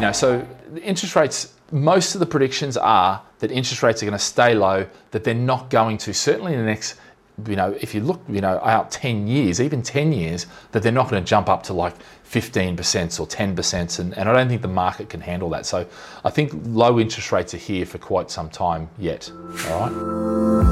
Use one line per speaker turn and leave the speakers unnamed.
You know, so interest rates, most of the predictions are that interest rates are going to stay low, that they're not going to, certainly in the next, you know, if you look, you know, out 10 years, even 10 years, that they're not going to jump up to like 15% or 10%. And, and I don't think the market can handle that. So I think low interest rates are here for quite some time yet. All right.